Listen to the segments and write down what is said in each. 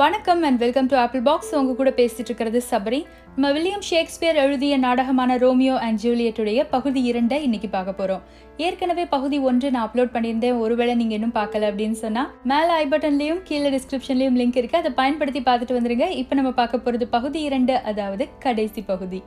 வணக்கம் and welcome to Apple Box உங்க கூட பேசிட்டு இருக்கிறது சபரி. நம்ம வில்லியம் ஷேக்ஸ்பியர் எழுதிய நாடகமான ரோமியோ அண்ட் ஜூலியட்டுடைய பகுதி இரண்டை இன்னைக்கு பார்க்க போறோம். ஏற்கனவே பகுதி ஒன்று நான் அப்லோட் பண்ணியிருந்தேன். ஒருவேளை நீங்க இன்னும் பார்க்கல அப்படின்னு சொன்னா மேல ஐ பட்டன்லயும் கீழே டிஸ்கிரிப்ஷன்லயும் லிங்க் இருக்கு. அதை பயன்படுத்தி பார்த்துட்டு வந்துருங்க. இப்போ நம்ம பார்க்க போறது பகுதி இரண்டு அதாவது கடைசி பகுதி.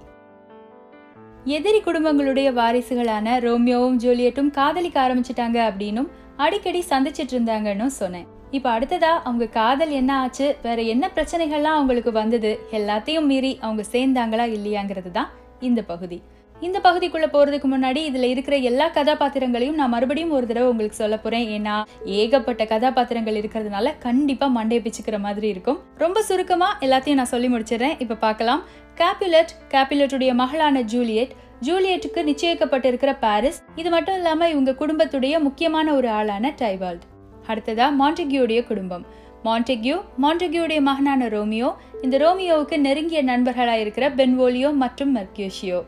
எதிரி குடும்பங்களுடைய வாரிசுகளான ரோமியோவும் ஜூலியட்டும் காதலிக்க ஆரம்பிச்சிட்டாங்க அப்படின்னும் அடிக்கடி சந்திச்சிட்டு இருந்தாங்கன்னு சொன்னேன். இப்போ அடுத்ததா அவங்க காதல் என்ன ஆச்சு வேற என்ன பிரச்சனைகள்லாம் அவங்களுக்கு வந்தது எல்லாத்தையும் மீறி அவங்க சேர்ந்தாங்களா இல்லையாங்கிறது தான் இந்த பகுதி. இந்த பகுதிக்குள்ள போறதுக்கு முன்னாடி இதுல இருக்கிற எல்லா கதாபாத்திரங்களையும் நான் மறுபடியும் ஒரு தடவை உங்களுக்கு சொல்ல போறேன். ஏன்னா ஏகப்பட்ட கதாபாத்திரங்கள் இருக்கிறதுனால கண்டிப்பா மண்டையை பிச்சுக்கிற மாதிரி இருக்கும். ரொம்ப சுருக்கமா எல்லாத்தையும் நான் சொல்லி முடிச்சிடுறேன். இப்ப பார்க்கலாம். கேப்புலட் கேப்புலட்டுடைய மகளான ஜூலியட். ஜூலியட்டுக்கு நிச்சயிக்கப்பட்டிருக்கிற பாரிஸ். இது மட்டும் இல்லாம இவங்க குடும்பத்துடைய முக்கியமான ஒரு ஆளான டைவால்ட். அடுத்ததா மாண்டெக்யூடைய குடும்பம். மாண்டெக்யூ மாண்டெக்யூடைய மகனான ரோமியோ இந்த ரோமியோவுக்கு நெருங்கிய நண்பர்களாக இருக்கிற பென்வோலியோ மற்றும் மெர்க்யூஷியோ.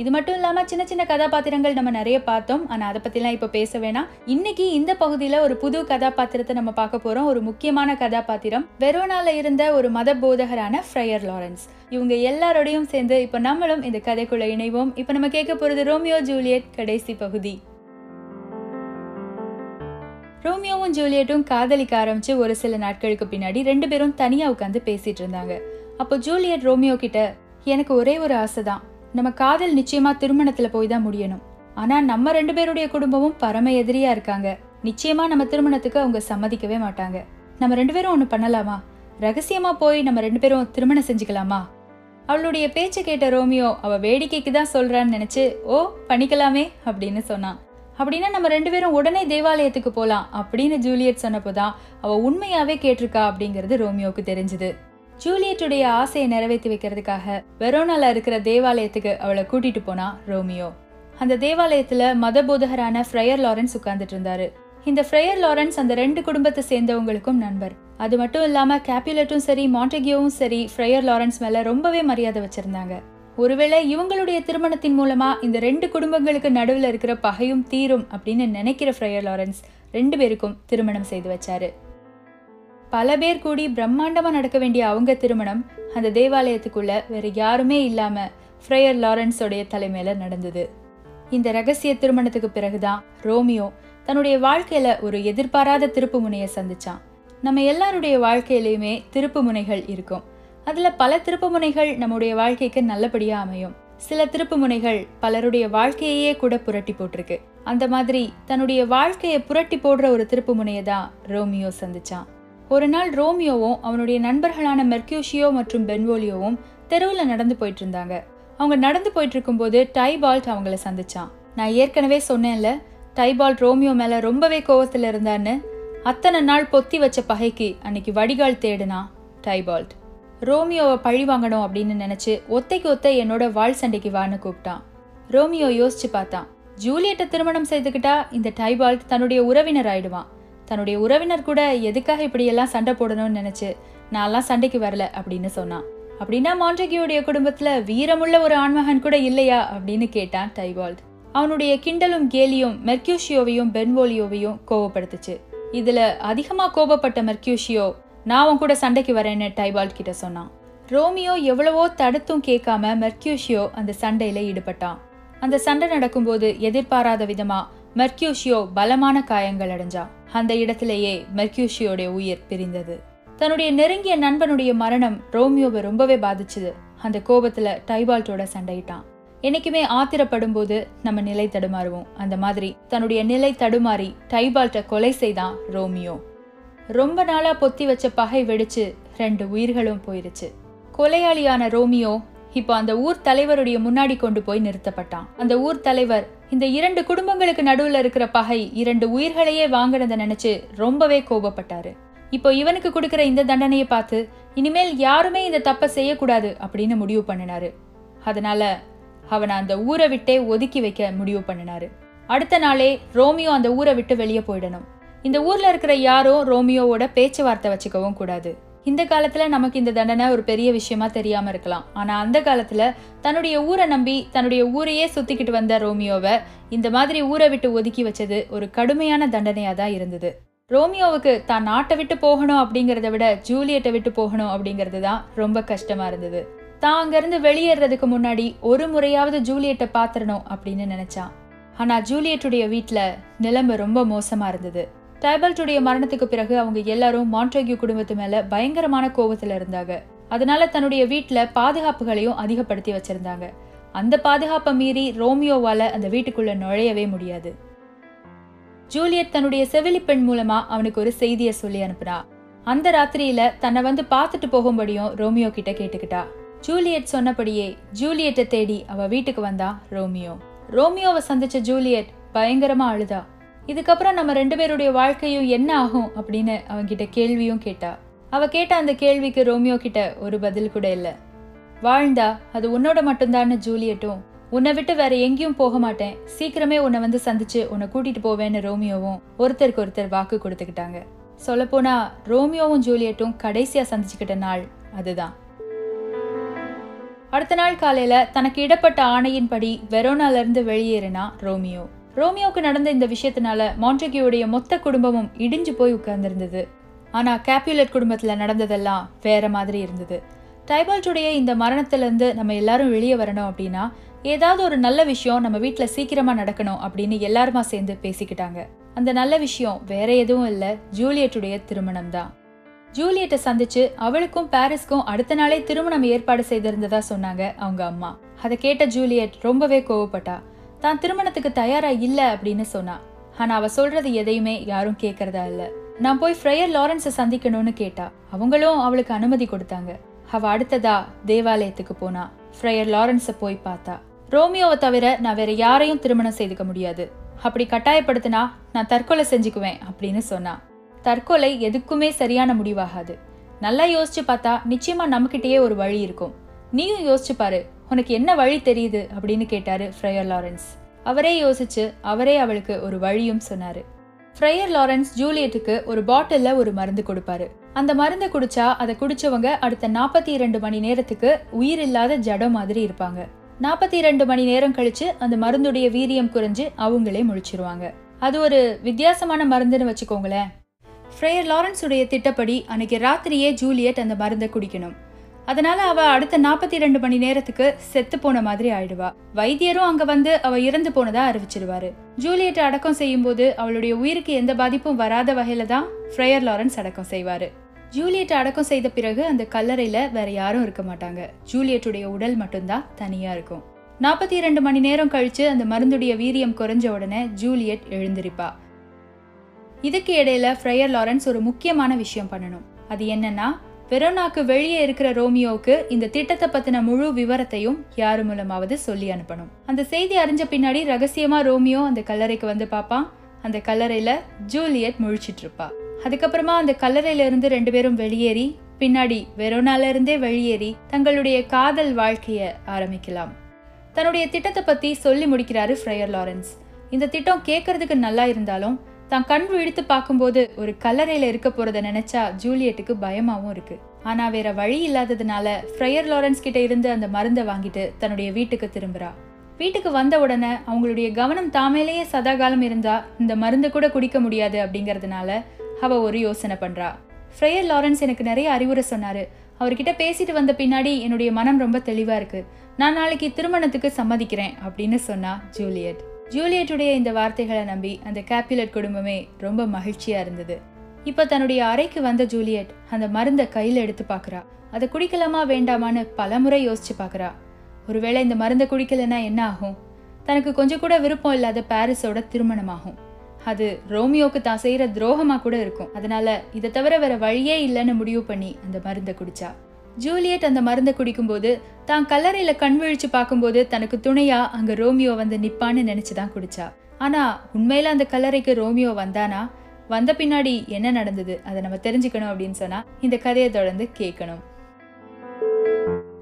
இது மட்டும் இல்லாமல் சின்ன சின்ன கதாபாத்திரங்கள் நம்ம நிறைய பார்த்தோம். ஆனால் அதை பற்றிலாம் இப்போ பேச வேணாம். இன்னைக்கு இந்த பகுதியில் ஒரு புது கதாபாத்திரத்தை நம்ம பார்க்க போகிறோம் ஒரு முக்கியமான கதாபாத்திரம். வெரோனால இருந்த ஒரு மத போதகரான ஃப்ரையர் லாரன்ஸ். இவங்க எல்லாரோடையும் சேர்ந்து இப்போ நம்மளும் இந்த கதைக்குள்ளே இணைவோம். இப்போ நம்ம கேட்க போகிறது ரோமியோ ஜூலியட் கடைசி பகுதி. ரோமியோவும் ஜூலியட்டும் காதலிக்க ஆரம்பிச்சு ஒரு சில நாட்களுக்கு பின்னாடி ரெண்டு பேரும் தனியா உட்காந்து பேசிட்டு இருந்தாங்க. அப்போ ஜூலியட் ரோமியோ கிட்ட எனக்கு ஒரே ஒரு ஆசை தான் நம்ம காதல் நிச்சயமா திருமணத்துல போய் தான் முடியணும். ஆனா நம்ம ரெண்டு பேருடைய குடும்பமும் பரம எதிரியா இருக்காங்க. நிச்சயமா நம்ம திருமணத்துக்கு அவங்க சம்மதிக்கவே மாட்டாங்க. நம்ம ரெண்டு பேரும் ஒன்று பண்ணலாமா? ரகசியமா போய் நம்ம ரெண்டு பேரும் திருமணம் செஞ்சுக்கலாமா? அவளுடைய பேச்சை கேட்ட ரோமியோ அவ வேடிக்கைக்கு தான் சொல்றான்னு நினைச்சு ஓ பண்ணிக்கலாமே அப்படின்னு சொன்னான். அப்படின்னா நம்ம ரெண்டு பேரும் உடனே தேவாலயத்துக்கு போகலாம் அப்படின்னு ஜூலியட் சொன்னப்போதான் அவள் உண்மையாகவே கேட்டிருக்கா அப்படிங்கிறது ரோமியோவுக்கு தெரிஞ்சுது. ஜூலியட்டுடைய ஆசையை நிறைவேற்றி வைக்கிறதுக்காக வெரோனால இருக்கிற தேவாலயத்துக்கு அவளை கூட்டிட்டு போனா ரோமியோ. அந்த தேவாலயத்துல மத போதகரான ஃப்ரையர் லாரன்ஸ் உட்கார்ந்துட்டு இருந்தாரு. இந்த ஃப்ரையர் லாரன்ஸ் அந்த ரெண்டு குடும்பத்தை சேர்ந்தவங்களுக்கும் நண்பர். அது மட்டும் இல்லாம கேப்புலட்டும் சரி மாண்டெகியோவும் சரி ஃப்ரையர் லாரன்ஸ் மேல ரொம்பவே மரியாதை வச்சிருந்தாங்க. ஒருவேளை இவங்களுடைய திருமணத்தின் மூலமா இந்த ரெண்டு குடும்பங்களுக்கு நடுவில் இருக்கிற பகையும் தீரும் அப்படின்னு நினைக்கிற ஃப்ரையர் லாரன்ஸ் ரெண்டு பேருக்கும் திருமணம் செய்து வச்சாரு. பல பேர் கூடி பிரம்மாண்டமா நடக்க வேண்டிய அவங்க திருமணம் அந்த தேவாலயத்துக்குள்ள வேற யாருமே இல்லாம ஃப்ரையர் லாரன்ஸோடைய தலைமையில நடந்தது. இந்த ரகசிய திருமணத்துக்கு பிறகுதான் ரோமியோ தன்னுடைய வாழ்க்கையில ஒரு எதிர்பாராத திருப்பு முனையை சந்திச்சான். நம்ம எல்லாருடைய வாழ்க்கையிலையுமே திருப்பு முனைகள் இருக்கும். அதில் பல திருப்பு முனைகள் நம்முடைய வாழ்க்கைக்கு நல்லபடியாக அமையும். சில திருப்பு முனைகள் பலருடைய வாழ்க்கையே கூட புரட்டி போட்டிருக்கு. அந்த மாதிரி தன்னுடைய வாழ்க்கையை புரட்டி போடுற ஒரு திருப்பு முனையை தான் ரோமியோ சந்திச்சான். ஒரு நாள் ரோமியோவும் அவனுடைய நண்பர்களான மெர்க்யூஷியோ மற்றும் பென்வோலியோவும் தெருவில் நடந்து போயிட்டு இருந்தாங்க. அவங்க நடந்து போயிட்டு இருக்கும்போது டைபால்ட் அவங்கள சந்திச்சான். நான் ஏற்கனவே சொன்னேன்ல டைபால்ட் ரோமியோ மேல ரொம்பவே கோவத்தில் இருந்தான்னு அத்தனை நாள் பொத்தி வச்ச பகைக்கு அன்னைக்கு வடிகால் தேடுனா டைபால்ட். ரோமியோவை பழி வாங்கணும் அப்படின்னு நினச்சி ஒத்தைக்கு ஒத்தை என்னோட வாழ் சண்டைக்கு வான்னு கூப்பிட்டான். ரோமியோ யோசிச்சு பார்த்தான். ஜூலியட்டை திருமணம் செய்துக்கிட்டா இந்த டைபால்ட் தன்னுடைய உறவினர் ஆயிடுவான். தன்னுடைய உறவினர் கூட எதுக்காக இப்படியெல்லாம் சண்டை போடணும்னு நினச்சி நான்லாம் சண்டைக்கு வரல அப்படின்னு சொன்னான். அப்படின்னா மாண்டகியோடைய குடும்பத்தில் வீரமுள்ள ஒரு ஆண்மகன் கூட இல்லையா அப்படின்னு கேட்டான் டைபால்ட். அவனுடைய கிண்டலும் கேலியும் மெர்க்யூஷியோவையும் பென்வோலியோவையும் கோவப்படுத்துச்சு. இதுல அதிகமா கோபப்பட்ட மெர்க்யூஷியோ நான் உன் கூட சண்டைக்கு வரேன்னு டைபால்ட் கிட்ட சொன்னான். ரோமியோ எவ்வளவோ தடுத்தும் கேட்காம மெர்க்யூஷியோ அந்த சண்டையில ஈடுபட்டான். அந்த சண்டை நடக்கும்போது எதிர்பாராத விதமா மெர்க்யூஷியோ பலமான காயங்கள் அடைஞ்சான் அந்த இடத்திலேயே மெர்க்யூஷியோடைய உயிர் பிரிந்தது. தன்னுடைய நெருங்கிய நண்பனுடைய மரணம் ரோமியோவை ரொம்பவே பாதிச்சுது. அந்த கோபத்துல டைபால்ட்டோட சண்டையிட்டான். என்னைக்குமே ஆத்திரப்படும் போது நம்ம நிலை தடுமாறுவோம். அந்த மாதிரி தன்னுடைய நிலை தடுமாறி டைபால்ட்டை கொலை செய்தான் ரோமியோ. ரொம்ப நாளா பொத்தி வச்ச பகை வெடிச்சு ரெண்டு உயிர்களும் போயிருச்சு. கொலையாளியான ரோமியோ இப்போ அந்த ஊர் தலைவருடைய முன்னாடி கொண்டு போய் நிறுத்தப்பட்டான். அந்த ஊர் தலைவர் இந்த இரண்டு குடும்பங்களுக்கு நடுவுல இருக்கிற பகை இரண்டு உயிர்களையே வாங்கினதை நினைச்சு ரொம்பவே கோபப்பட்டாரு. இப்போ இவனுக்கு கொடுக்கிற இந்த தண்டனையை பார்த்து இனிமேல் யாருமே இந்த தப்பை செய்யக்கூடாது அப்படின்னு முடிவு பண்ணினாரு. அதனால அவனை அந்த ஊரை விட்டே ஒதுக்கி வைக்க முடிவு பண்ணினாரு. அடுத்த நாளே ரோமியோ அந்த ஊரை விட்டு வெளியே போயிடணும். இந்த ஊர்ல இருக்கிற யாரும் ரோமியோவோட பேச்சுவார்த்தை வச்சுக்கவும் கூடாது. இந்த காலத்துல நமக்கு இந்த தண்டனை ஒரு பெரிய விஷயமா தெரியாம இருக்கலாம். ஆனா அந்த காலத்துல தன்னுடைய ஊரை நம்பி தன்னுடைய ஊரையே சுத்திக்கிட்டு வந்த ரோமியோவை இந்த மாதிரி ஊரை விட்டு ஒதுக்கி வச்சது ஒரு கடுமையான தண்டனையா தான் இருந்தது. ரோமியோவுக்கு தான் நாட்டை விட்டு போகணும் அப்படிங்கறத விட ஜூலியட்டை விட்டு போகணும் அப்படிங்கிறது தான் ரொம்ப கஷ்டமா இருந்தது. தான் அங்கிருந்து வெளியேறதுக்கு முன்னாடி ஒரு முறையாவது ஜூலியட்டை பாத்திரணும் அப்படின்னு நினைச்சான். ஆனா ஜூலியட்டுடைய வீட்டில் நிலைமை ரொம்ப மோசமா இருந்தது. டைபல்ட்டுடைய மரணத்துக்கு பிறகு அவங்க எல்லாரும் மான்டேகியூ குடும்பத்து மேல பயங்கரமான கோபத்துல இருந்தாங்க. அதனால தன்னுடைய வீட்டில் பாதுகாப்புகளையும் அதிகப்படுத்தி வச்சிருந்தாங்க. அந்த பாதுகாப்பை மீறி ரோமியோவால அந்த வீட்டுக்குள்ள நுழையவே முடியாது. ஜூலியட் தன்னுடைய செவிலி பெண் மூலமா அவனுக்கு ஒரு செய்தியை சொல்லி அனுப்புனா அந்த ராத்திரியில தன்னை வந்து பார்த்துட்டு போகும்படியும் ரோமியோ கிட்ட கேட்டுக்கிட்டா. ஜூலியட் சொன்னபடியே ஜூலியட்டை தேடி அவ வீட்டுக்கு வந்தா ரோமியோ. ரோமியோவை சந்திச்ச ஜூலியட் பயங்கரமா அழுதா. இதுக்கப்புறம் நம்ம ரெண்டு பேருடைய வாழ்க்கையும் என்ன ஆகும் அப்படின்னு அவன்கிட்ட கேள்வியும் கேட்டா. அவ கேட்ட அந்த கேள்விக்கு ரோமியோ கிட்ட ஒரு பதில் கூட இல்ல. வாழ்ந்தா அது உன்னோட மட்டும்தான்னு ஜூலியட்டும். உன்னை விட்டு வேற எங்கேயும் போக மாட்டேன். சீக்கிரமே உன்னை வந்து சந்திச்சு உன்னை கூட்டிட்டு போவேன்னு ரோமியோவும் ஒருத்தருக்கு ஒருத்தர் வாக்கு கொடுத்துக்கிட்டாங்க. சொல்லப்போனா ரோமியோவும் ஜூலியட்டும் கடைசியா சந்திச்சுக்கிட்ட நாள் அதுதான். அடுத்த நாள் காலையில தனக்கு இடப்பட்ட ஆணையின்படி வெரோனால இருந்து வெளியேறினா ரோமியோ. ரோமியோக்கு நடந்த இந்த விஷயத்தினால மான்டெகியோடைய மொத்த குடும்பமும் இடிஞ்சு போய் உட்கார்ந்திருந்தது. ஆனா கேப்யூலட் குடும்பத்துல நடந்ததெல்லாம் வேற மாதிரி இருந்தது. டைபால்ட்டுடைய இந்த மரணத்திலேருந்து நம்ம எல்லாரும் வெளியே வரணும் அப்படின்னா ஏதாவது ஒரு நல்ல விஷயம் நம்ம வீட்டில் சீக்கிரமா நடக்கணும் அப்படின்னு எல்லாருமா சேர்ந்து பேசிக்கிட்டாங்க. அந்த நல்ல விஷயம் வேற எதுவும் இல்ல ஜூலியட்டுடைய திருமணம் தான் ஜூலியட்டை சந்திச்சு அவளுக்கும் பாரிஸ்க்கும் அடுத்த நாளே திருமணம் ஏற்பாடு செய்திருந்ததா சொன்னாங்க அவங்க அம்மா. அதை கேட்ட ஜூலியட் ரொம்பவே கோவப்பட்டா. தான் திருமணத்துக்கு தயாரா இல்ல அப்படின்னு சொன்னா. ஆனா அவ சொல்றது எதையுமே யாரும் கேட்கறதா இல்ல. நான் போய் ஃப்ரையர் லாரன்ஸை சந்திக்கணும்னு கேட்டா அவங்களும் அவளுக்கு அனுமதி கொடுத்தாங்க. அவ அடுத்ததா தேவாலயத்துக்கு போனா ஃப்ரையர் லாரன்ஸை போய் பார்த்தா. ரோமியோவை தவிர நான் வேற யாரையும் திருமணம் செய்துக்க முடியாது. அப்படி கட்டாயப்படுத்தினா நான் தற்கொலை செஞ்சுக்குவேன் அப்படின்னு சொன்னா. தற்கொலை எதுக்குமே சரியான முடிவாகாது. நல்லா யோசிச்சு பார்த்தா நிச்சயமா நம்மகிட்டயே ஒரு வழி இருக்கும். நீயும் யோசிச்சு பாரு உனக்கு என்ன வழி தெரியுது? அப்படின்னு கேட்டாரு ஃப்ரையர் லாரன்ஸ். அவரே யோசிச்சு அவரே அவளுக்கு ஒரு வழியும் சொன்னாரு. ஃப்ரையர் லாரன்ஸ் ஜூலியட்டுக்கு ஒரு பாட்டில்ல ஒரு மருந்து கொடுப்பாரு. அந்த மருந்தை குடிச்சா அதை குடிச்சவங்க அடுத்த நாற்பத்தி இரண்டு மணி நேரத்துக்கு உயிர் இல்லாத ஜடம் மாதிரி இருப்பாங்க. நாற்பத்தி இரண்டு மணி நேரம் கழிச்சு அந்த மருந்துடைய வீரியம் குறைஞ்சு அவங்களே முழிச்சிருவாங்க. அது ஒரு வித்தியாசமான மருந்துன்னு வச்சுக்கோங்களேன். ஃப்ரேயர் லாரன்ஸுடைய திட்டப்படி அன்னைக்கு ராத்திரியே ஜூலியட் அந்த மருந்தை குடிக்கணும். அதனால அவ அடுத்த நாற்பத்தி ரெண்டு மணி நேரத்துக்கு செத்து போன மாதிரி ஆயிடுவா. வைத்தியரும் அங்க வந்து அவ இறந்து போனதா அறிவிச்சிருவாரு. ஜூலியட்டை அடக்கம் செய்யும்போது அவளுடைய உயிருக்கு எந்த பாதிப்பும் வராத வகையில தான் ஃப்ரேயர் லாரன்ஸ் அடக்கம் செய்வாரு. ஜூலியட் அடக்கம் செய்த பிறகு அந்த கல்லறையில வேற யாரும் இருக்க மாட்டாங்க. ஜூலியட்டுடைய உடல் மட்டும்தான் தனியா இருக்கும். நாற்பத்தி இரண்டு மணி நேரம் கழிச்சு அந்த மருந்துடைய வீரியம் குறைஞ்ச உடனே ஜூலியட் எழுந்திருப்பா. இதுக்கு இடையில ஃப்ரையர் லாரன்ஸ் ஒரு முக்கியமான விஷயம் பண்ணணும். அது என்னன்னா வெரோனாக்கு வெளியே இருக்கிற ரோமியோவுக்கு இந்த திட்டத்தை பத்தின முழு விவரத்தையும் யாரு மூலமாவது சொல்லி அனுப்பணும். அந்த செய்தி அறிஞ்ச பின்னாடி ரகசியமா ரோமியோ அந்த கல்லறைக்கு வந்து பார்ப்பான் அந்த கல்லறையில ஜூலியட் முழிச்சிட்டு இருப்பா. அதுக்கப்புறமா அந்த கல்லறையில இருந்து ரெண்டு பேரும் வெளியேறி பின்னாடி வெரோனால இருந்தே வெளியேறி தங்களுடைய காதல் வாழ்க்கைய ஆரம்பிக்கலாம். தன்னுடைய திட்டத்தை பத்தி சொல்லி முடிக்கிறாரு ஃப்ரையர் லாரன்ஸ். இந்த திட்டம் கேட்கறதுக்கு நல்லா இருந்தாலும் தான் கண் விழித்து பார்க்கும்போது ஒரு கல்லறையில இருக்க போறத நினைச்சா ஜூலியட்டுக்கு பயமாவும் இருக்கு. ஆனா வேற வழி இல்லாததுனால ஃப்ரையர் லாரன்ஸ் கிட்ட இருந்து அந்த மருந்தை வாங்கிட்டு தன்னுடைய வீட்டுக்கு திரும்புறா. வீட்டுக்கு வந்த உடனே அவங்களுடைய கவனம் தாமேலேயே சதாகாலம் இருந்தா இந்த மருந்து கூட குடிக்க முடியாது அப்படிங்கறதுனால அவ ஒரு யோசனை பண்றா. ஃப்ரையர் லாரன்ஸ் எனக்கு நிறைய அறிவுரை சொன்னாரு. அவர்கிட்ட பேசிட்டு வந்த பின்னாடி என்னுடைய மனம் ரொம்ப தெளிவா இருக்கு. நான் நாளைக்கு திருமணத்துக்கு சம்மதிக்கிறேன் அப்படின்னு சொன்னா ஜூலியட். ஜூலியட்டுடைய இந்த வார்த்தைகளை நம்பி அந்த கேப்பிலட் குடும்பமே ரொம்ப மகிழ்ச்சியா இருந்தது. இப்போ தன்னுடைய அறைக்கு வந்த ஜூலியட் அந்த மருந்தை கையில் எடுத்து பார்க்குறா அதை குடிக்கலாமா வேண்டாமான்னு பலமுறை யோசிச்சு பார்க்குறா ஒருவேளை இந்த மருந்தை குடிக்கலைன்னா என்ன ஆகும்? தனக்கு கொஞ்சம் கூட விருப்பம் இல்லாத பாரிஸோட திருமணமாகும். அது ரோமியோக்கு தான் செய்கிற துரோகமாக கூட இருக்கும். அதனால இதை தவிர வேற வழியே இல்லைன்னு முடிவு பண்ணி அந்த மருந்தை குடிச்சா. ஜூலியட் அந்த மருந்தை குடிக்கும்போது தான் கல்லறையில கண் விழிச்சு பார்க்கும்போது தனக்கு துணையா அங்க ரோமியோ வந்து நிப்பான்னு நினைச்சுதான் குடிச்சா. ஆனா உண்மையில அந்த கல்லறைக்கு ரோமியோ வந்தானா? வந்த பின்னாடி என்ன நடந்தது? அதை நம்ம தெரிஞ்சுக்கணும் அப்படின்னு சொன்னா இந்த கதையை தொடர்ந்து கேட்கணும்.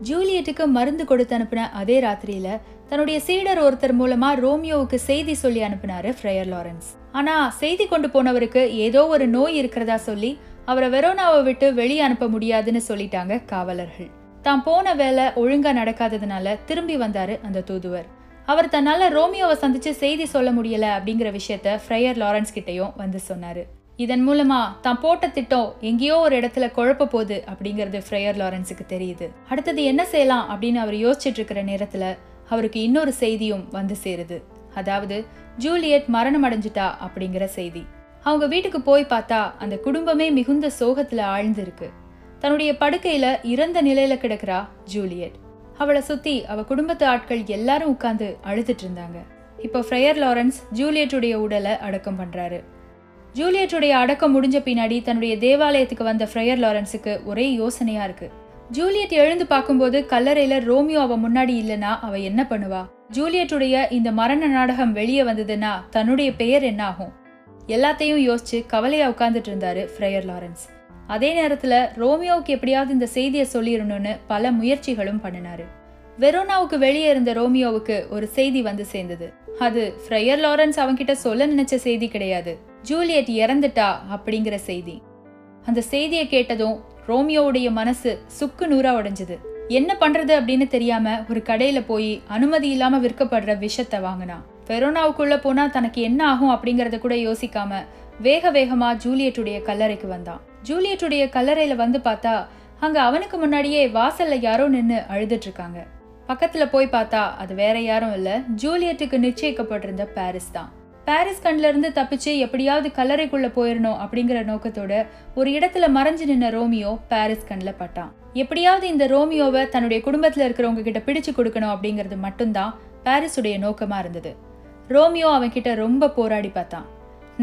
ஜூலியட்டுக்கு மருந்து கொடுத்து அனுப்பின அதே ராத்திரியில தன்னுடைய சீடர் ஒருத்தர் மூலமா ரோமியோவுக்கு செய்தி சொல்லி அனுப்பினாரு ஃப்ரையர் லாரன்ஸ். ஆனா செய்தி கொண்டு போனவருக்கு ஏதோ ஒரு நோய் இருக்கிறதா சொல்லி அவரை வெரோனாவை விட்டு வெளியே அனுப்ப முடியாதுன்னு சொல்லிட்டாங்க காவலர்கள். தான் போன வேலை ஒழுங்கா நடக்காததுனால திரும்பி வந்தாரு அந்த தூதுவர். அவர் தன்னால ரோமியோவை சந்திச்சு செய்தி சொல்ல முடியல அப்படிங்கிற விஷயத்த ஃப்ரையர் லாரன்ஸ் கிட்டயும் வந்து சொன்னாரு. இதன் மூலமா தான் போட்ட திட்டம் எங்கேயோ ஒரு இடத்துல குழப்ப போகுது அப்படிங்கிறது ஃப்ரையர் லாரன்ஸுக்கு தெரியுது. அடுத்தது என்ன செய்யலாம் அப்படின்னு அவர் யோசிச்சுட்டு இருக்கிற நேரத்துல அவருக்கு இன்னொரு செய்தியும் வந்து சேருது. அதாவது ஜூலியட் மரணம் அடைஞ்சிட்டா அப்படிங்கிற செய்தி. அவங்க வீட்டுக்கு போய் பார்த்தா அந்த குடும்பமே மிகுந்த சோகத்துல ஆழ்ந்திருக்கு. தன்னுடைய படுக்கையில இறந்த நிலையில கிடக்குறா ஜூலியட். அவளை சுத்தி அவ குடும்பத்து ஆட்கள் எல்லாரும் உட்கார்ந்து அழுதுட்டு இருந்தாங்க. இப்போ ஃப்ரையர் லாரன்ஸ் ஜூலியட்டுடைய உடலை அடக்கம் பண்றாரு. ஜூலியட்டுடைய அடக்கம் முடிஞ்ச பின்னாடி தன்னுடைய தேவாலயத்துக்கு வந்த ஃப்ரையர் லாரன்ஸுக்கு ஒரே யோசனையா இருக்கு. ஜூலியட் எழுந்து பார்க்கும்போது கல்லறையில ரோமியோ அவ முன்னாடி இல்லனா அவ என்ன பண்ணுவா? ஜூலியட்டுடைய இந்த மரண நாடகம் வெளியே வந்ததுன்னா தன்னுடைய பெயர் என்ன ஆகும் எல்லாத்தையும் யோசிச்சு கவலையா உட்கார்ந்துட்டு இருந்தாரு ஃப்ரையர் லாரன்ஸ். அதே நேரத்துல ரோமியோவுக்கு எப்படியாவது இந்த செய்தியை சொல்லிடணும்னு பல முயற்சிகளும் பண்ணினாரு. வெரோனாவுக்கு வெளியே இருந்த ரோமியோவுக்கு ஒரு செய்தி வந்து சேர்ந்தது. அது ஃப்ரையர் லாரன்ஸ் அவன்கிட்ட சொல்ல நினைச்ச செய்தி கிடையாது. ஜூலியட் இறந்துட்டா அப்படிங்கிற செய்தி. அந்த செய்தியை கேட்டதும் ரோமியோவுடைய மனசு சுக்கு நூறா உடைஞ்சது. என்ன பண்றது அப்படின்னு தெரியாம ஒரு கடையில போய் அனுமதி இல்லாம விற்கப்படுற விஷத்தை வாங்கினான் பெரோனாவுக்குள்ளே போனால் தனக்கு என்ன ஆகும் அப்படிங்கிறத கூட யோசிக்காம வேக வேகமாக ஜூலியட்டுடைய கல்லறைக்கு வந்தான். ஜூலியட்டுடைய கல்லறையில் வந்து பார்த்தா அங்கே அவனுக்கு முன்னாடியே வாசலில் யாரோ நின்று அழுதுட்டு பக்கத்தில் போய் பார்த்தா அது வேற யாரும் இல்லை ஜூலியட்டுக்கு நிச்சயிக்கப்பட்டிருந்த பாரிஸ் தான். பாரிஸ் கண்ல தப்பிச்சு எப்படியாவது கல்லறைக்குள்ளே போயிடணும் அப்படிங்கிற நோக்கத்தோட ஒரு இடத்துல மறைஞ்சு நின்ன ரோமியோ பாரிஸ் கண்ணில் பட்டான். எப்படியாவது இந்த ரோமியோவை தன்னுடைய குடும்பத்தில் இருக்கிறவங்க கிட்ட பிடிச்சு கொடுக்கணும் அப்படிங்கிறது மட்டும்தான் பாரிஸுடைய நோக்கமாக இருந்தது. ரோமியோ அவன் கிட்ட ரொம்ப போராடி பார்த்தான்.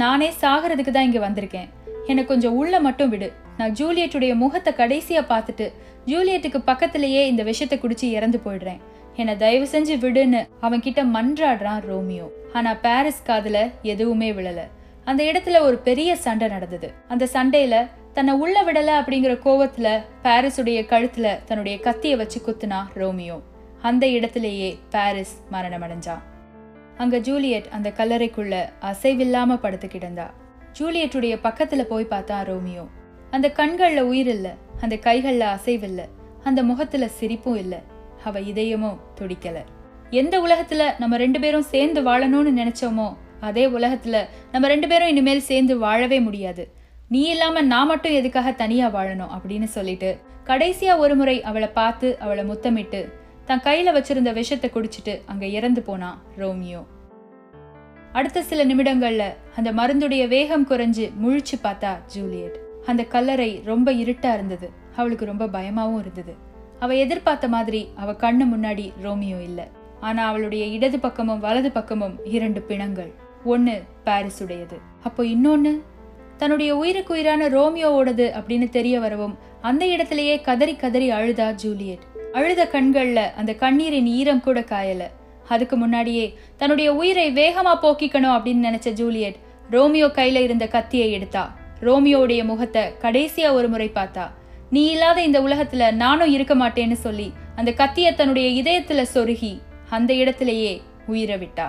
நானே சாகிறதுக்கு தான் இங்கே வந்திருக்கேன். எனக்கு கொஞ்சம் உள்ள மட்டும் விடு. நான் ஜூலியட்டுடைய முகத்தை கடைசியாக பார்த்துட்டு ஜூலியட்டுக்கு பக்கத்திலேயே இந்த விஷத்தை குடிச்சு இறந்து போயிடுறேன். என்னை தயவு செஞ்சு விடுன்னு அவன் கிட்ட மன்றாடுறான் ரோமியோ. ஆனா பாரிஸ் காதுல எதுவுமே விழல. அந்த இடத்துல ஒரு பெரிய சண்டை நடந்தது. அந்த சண்டையில தன்னை உள்ள விடல அப்படிங்கிற கோவத்துல பாரிஸுடைய கழுத்துல தன்னுடைய கத்திய வச்சு குத்துனா ரோமியோ. அந்த இடத்திலேயே பாரிஸ் மரணமடைஞ்சான். அங்க ஜூலியட் அந்த கல்லறைக்குள்ள அசைவில்லாம படுத்து கிடந்தா. ஜூலியட்டுடைய பக்கத்துல போய் பார்த்தா ரோமியோ. அந்த கண்கள்ல உயிர் இல்ல அந்த கைகள்ல அசைவில்ல அந்த முகத்துல சிரிப்பும் இல்ல அவ இதயமும் துடிக்கல. எந்த உலகத்துல நம்ம ரெண்டு பேரும் சேர்ந்து வாழணும்னு நினைச்சோமோ அதே உலகத்துல நம்ம ரெண்டு பேரும் இனிமேல் சேர்ந்து வாழவே முடியாது. நீ இல்லாம நான் மட்டும் எதுக்காக தனியா வாழணும் அப்படின்னு சொல்லிட்டு கடைசியா ஒரு முறை அவளை பார்த்து அவளை முத்தமிட்டு தன் கையில் வச்சிருந்த விஷத்தை குடிச்சிட்டு அங்கே இறந்து போனான் ரோமியோ. அடுத்த சில நிமிடங்களில் அந்த மருந்துடைய வேகம் குறைஞ்சு முழிச்சு பார்த்தா ஜூலியட். அந்த கல்லறை ரொம்ப இருட்டாக இருந்தது. அவளுக்கு ரொம்ப பயமாகவும் இருந்தது. அவள் எதிர்பார்த்த மாதிரி அவள் கண்ணு முன்னாடி ரோமியோ இல்லை. ஆனால் அவளுடைய இடது பக்கமும் வலது பக்கமும் இரண்டு பிணங்கள். ஒன்னு பாரிஸுடையது அப்போ இன்னொன்று தன்னுடைய உயிருக்கு உயிரான ரோமியோவோடது அப்படின்னு தெரிய வரவும் அந்த இடத்துலயே கதறி கதறி அழுதா ஜூலியட். அழுத கண்கள்ல அந்த கண்ணீரின் ஈரம் கூட காயல. அதுக்கு முன்னாடியே தன்னுடைய உயிரை வேகமா போக்கிக்கணும் அப்படின்னு நினைச்ச ஜூலியட் ரோமியோ கையில இருந்த கத்தியை எடுத்தா. ரோமியோவுடைய முகத்தை கடைசியா ஒரு முறை பார்த்தா. நீ இல்லாத இந்த உலகத்துல நானும் இருக்க மாட்டேன்னு சொல்லி அந்த கத்தியை தன்னுடைய இதயத்துல சொருகி அந்த இடத்திலேயே உயிரை விட்டா.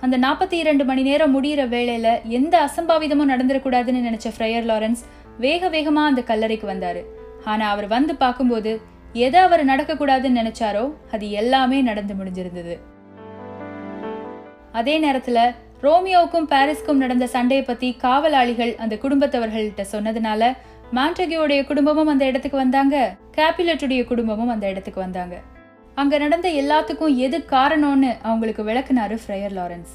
அந்த நாற்பத்தி இரண்டு மணி நேரம் முடிகிற வேளையில் எந்த அசம்பாவிதமும் நடந்துடக்கூடாதுன்னு நினச்ச ஃப்ரையர் லாரன்ஸ் வேக வேகமா அந்த கல்லறைக்கு வந்தாரு. ஆனா அவர் வந்து பார்க்கும்போது எதை அவர் நடக்கக்கூடாதுன்னு நினைச்சாரோ அது எல்லாமே நடந்து முடிஞ்சிருந்தது. அதே நேரத்துல ரோமியோவுக்கும் பாரிஸ்க்கும் நடந்த சண்டையை பத்தி காவலாளிகள் அந்த குடும்பத்தவர்கள்ட்ட சொன்னதுனால மாண்டகியோடைய குடும்பமும் அந்த இடத்துக்கு வந்தாங்க கேபிலட்டுடைய குடும்பமும் அந்த இடத்துக்கு வந்தாங்க. அங்க நடந்த எல்லாத்துக்கும் எது காரணம்னு அவங்களுக்கு விளக்குனாரு ஃப்ரையர் லாரன்ஸ்.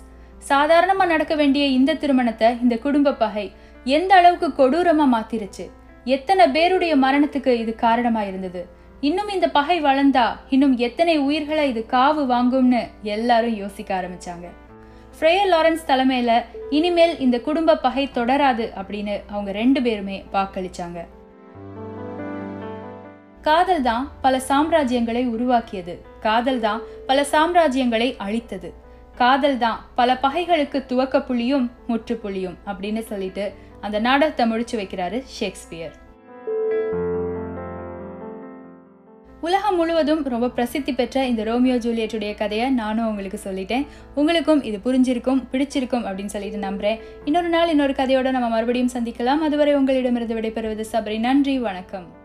சாதாரணமா நடக்க வேண்டிய இந்த திருமணத்தை இந்த குடும்ப பகை எந்த அளவுக்கு கொடூரமா மாத்திருச்சு? எத்தனை பேருடைய மரணத்துக்கு இது காரணமா இருந்தது? இன்னும் இந்த பகை வளர்ந்தா இன்னும் எத்தனை உயிர்களை இது காவு வாங்கும்னு எல்லாரும் யோசிக்க ஆரம்பிச்சாங்க. ஃப்ரேயர் லாரன்ஸ் தலைமையில இனிமேல் இந்த குடும்ப பகை தொடராது அப்படின்னு அவங்க ரெண்டு பேருமே வாக்களிச்சாங்க. காதல் தான் பல சாம்ராஜ்யங்களை உருவாக்கியது. காதல் தான் பல சாம்ராஜ்யங்களை அழித்தது. காதல் தான் பல பகைகளுக்கு துவக்க புள்ளியும் முற்றுப்புள்ளியும் அப்படின்னு சொல்லிட்டு அந்த நாடகத்தை முடிச்சு வைக்கிறாரு ஷேக்ஸ்பியர். உலகம் முழுவதும் ரொம்ப பிரசித்தி பெற்ற இந்த ரோமியோ ஜூலியட்டுடைய கதையை நானும் உங்களுக்கு சொல்லிட்டேன். உங்களுக்கும் இது புரிஞ்சிருக்கும் பிடிச்சிருக்கும் அப்படின்னு சொல்லிட்டு நம்புறேன். இன்னொரு நாள் இன்னொரு கதையோட நம்ம மறுபடியும் சந்திக்கலாம். அதுவரை உங்களிடமிருந்து விடைபெறுவது சபரி. நன்றி வணக்கம்.